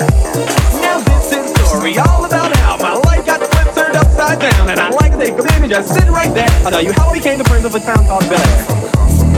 Now this is story all about how my life got flipped turned upside down, and I'd like to take a minute just sit right there. I'll tell you how we became the friends of a town called Bel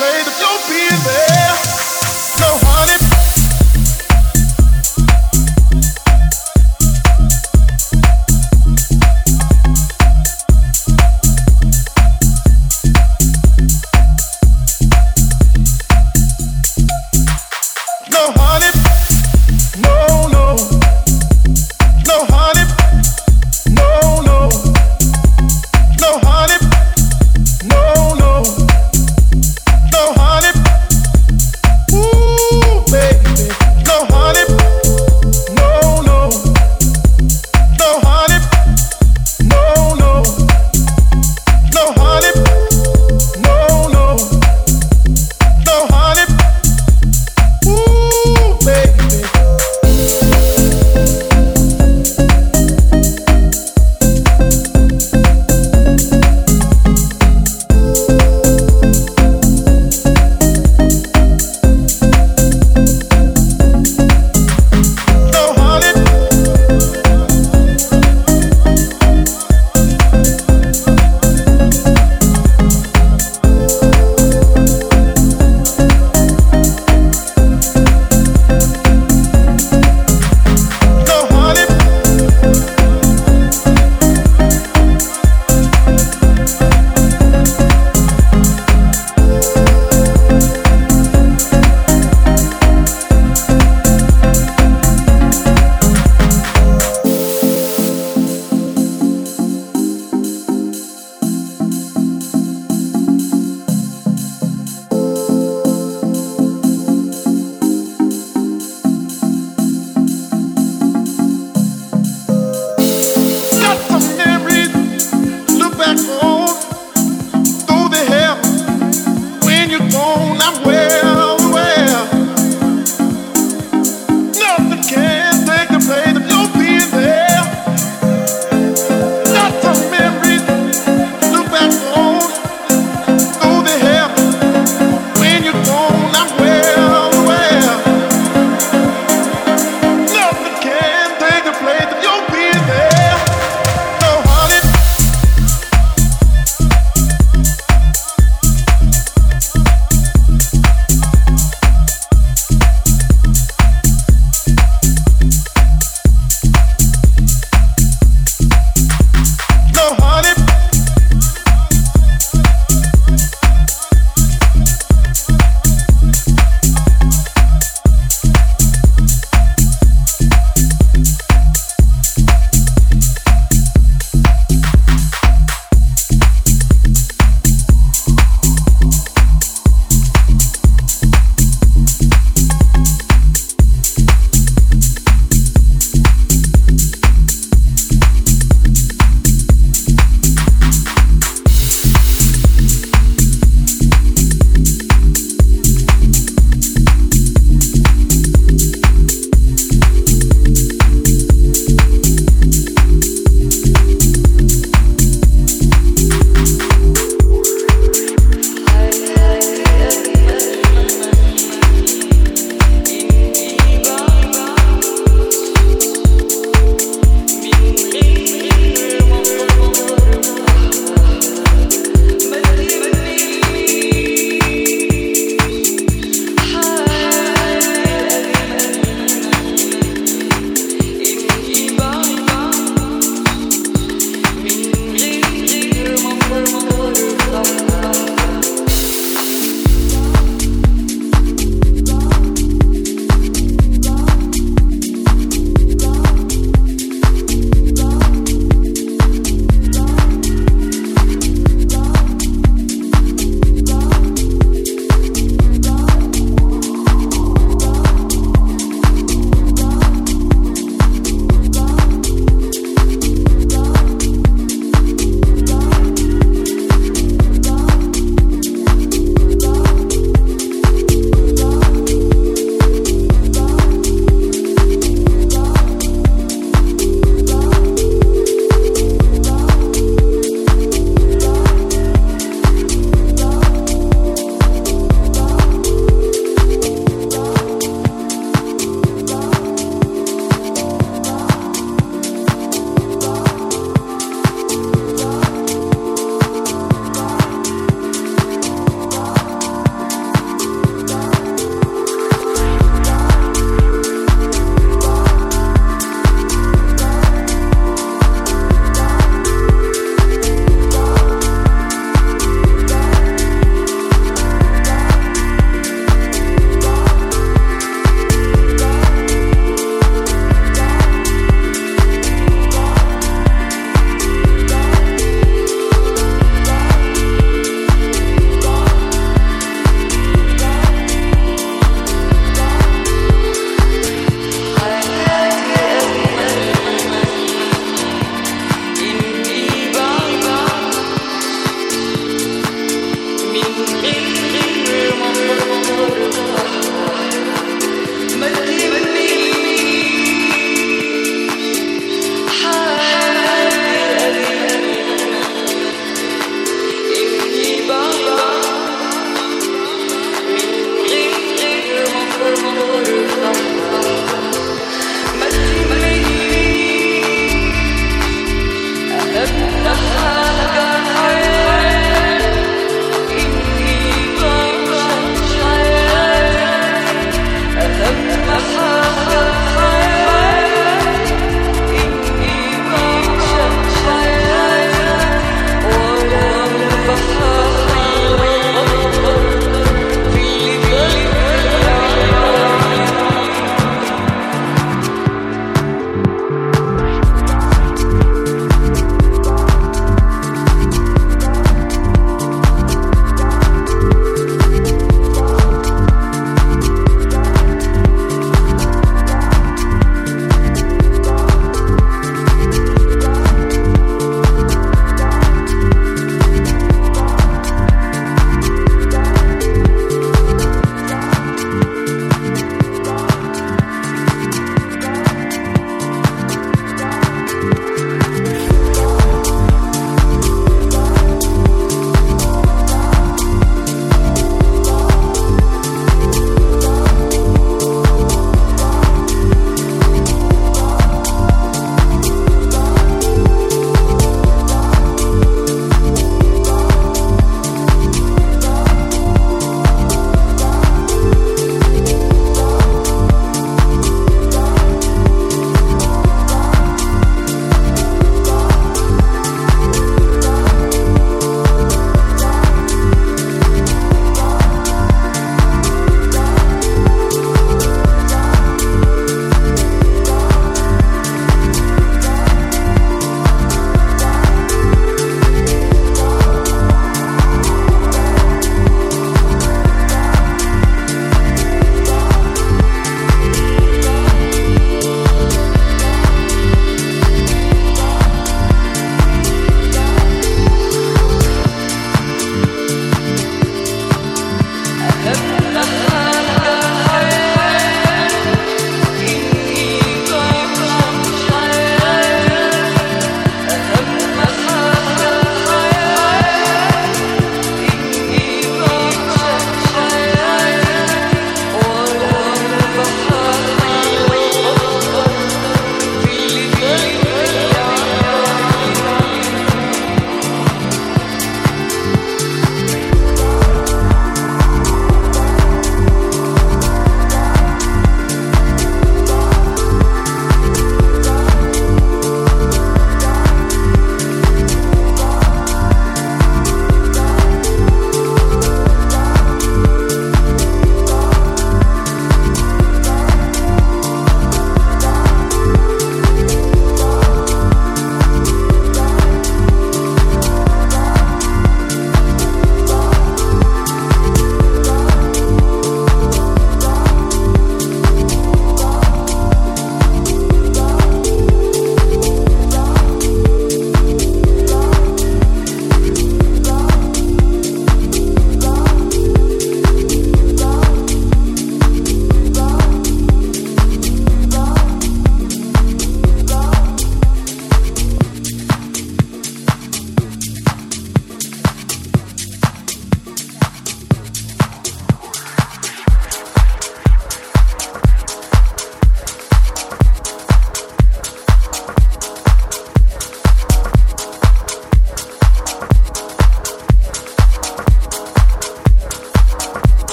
afraid of your feelings.